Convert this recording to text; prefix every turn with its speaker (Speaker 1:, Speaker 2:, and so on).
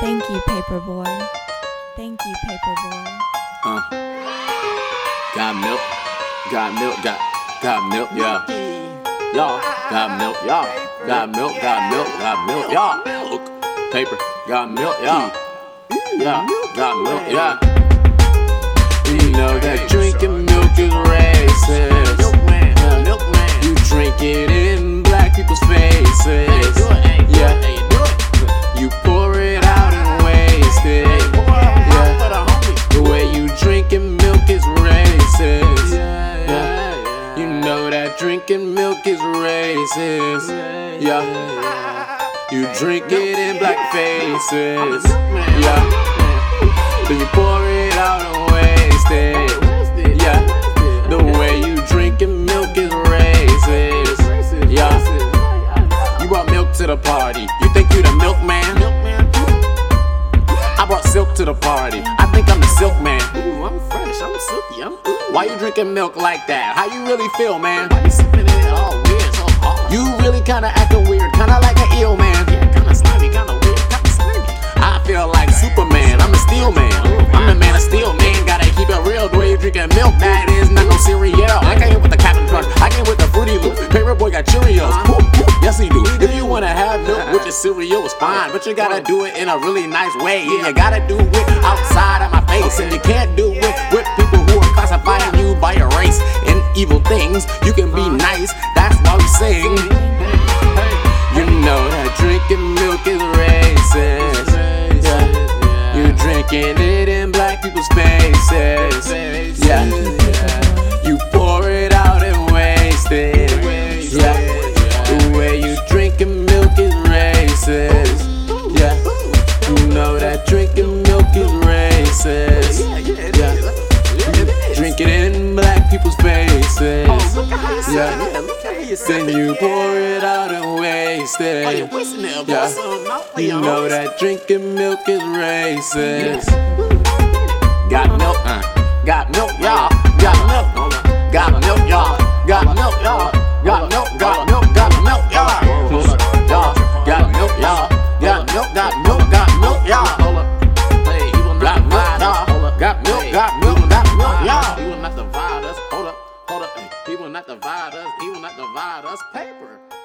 Speaker 1: Thank you, Paperboy. Thank you, Paperboy.
Speaker 2: Uh. Got milk, got milk, got got milk, yeah. Y'all got milk, y'all got milk, got milk, got milk, y'all. Milk, paper, got milk, y'all. Yeah, got milk, yeah. You know that drinking drinking milk is racist. Yeah. You drink it in black faces. Yeah. Then you pour it out and waste it. Yeah. The way you drinking milk is racist. Yeah. You brought milk to the party. You think you the milkman? I brought silk to the party. Drinking milk like that? How you really feel, man?
Speaker 3: Why you sipping it all weird, so hard?
Speaker 2: You really kinda acting weird, kinda like an ill man.
Speaker 3: Yeah, kinda slimy, kinda weird, kinda slimy.
Speaker 2: I feel like Superman, I'm the steel man. I'm the man of steel, man. Gotta keep it real. The way you drinking milk, that is not no cereal. I came with the Captain Crunch, I came with the Fruity Loops. Paperboy got Cheerios. Uh-huh. Whoop. Yes, he do. If you wanna have milk with your cereal, it's fine. But you gotta do it in a really nice way. Yeah, you gotta do it outside of my face. And you can't do it with people things. You can be nice, that's why we sing. You know that drinking milk is racist. Yeah. You drinking it in black people's faces. Yeah. You pour it out and waste it. Yeah. The way you drinking milk is racist.
Speaker 3: Look at how you
Speaker 2: Yeah.
Speaker 3: sipping it, look at how you
Speaker 2: Then you
Speaker 3: it.
Speaker 2: pour it out and waste
Speaker 3: Oh, you
Speaker 2: it.
Speaker 3: wasting it,
Speaker 2: Yeah.
Speaker 3: son,
Speaker 2: You know that drinking milk is racist. Got milk, uh, got milk, y'all. Got milk, got milk, y'all. Got milk, y'all. Got milk, got milk,
Speaker 3: divide us. He will not divide us. Paper.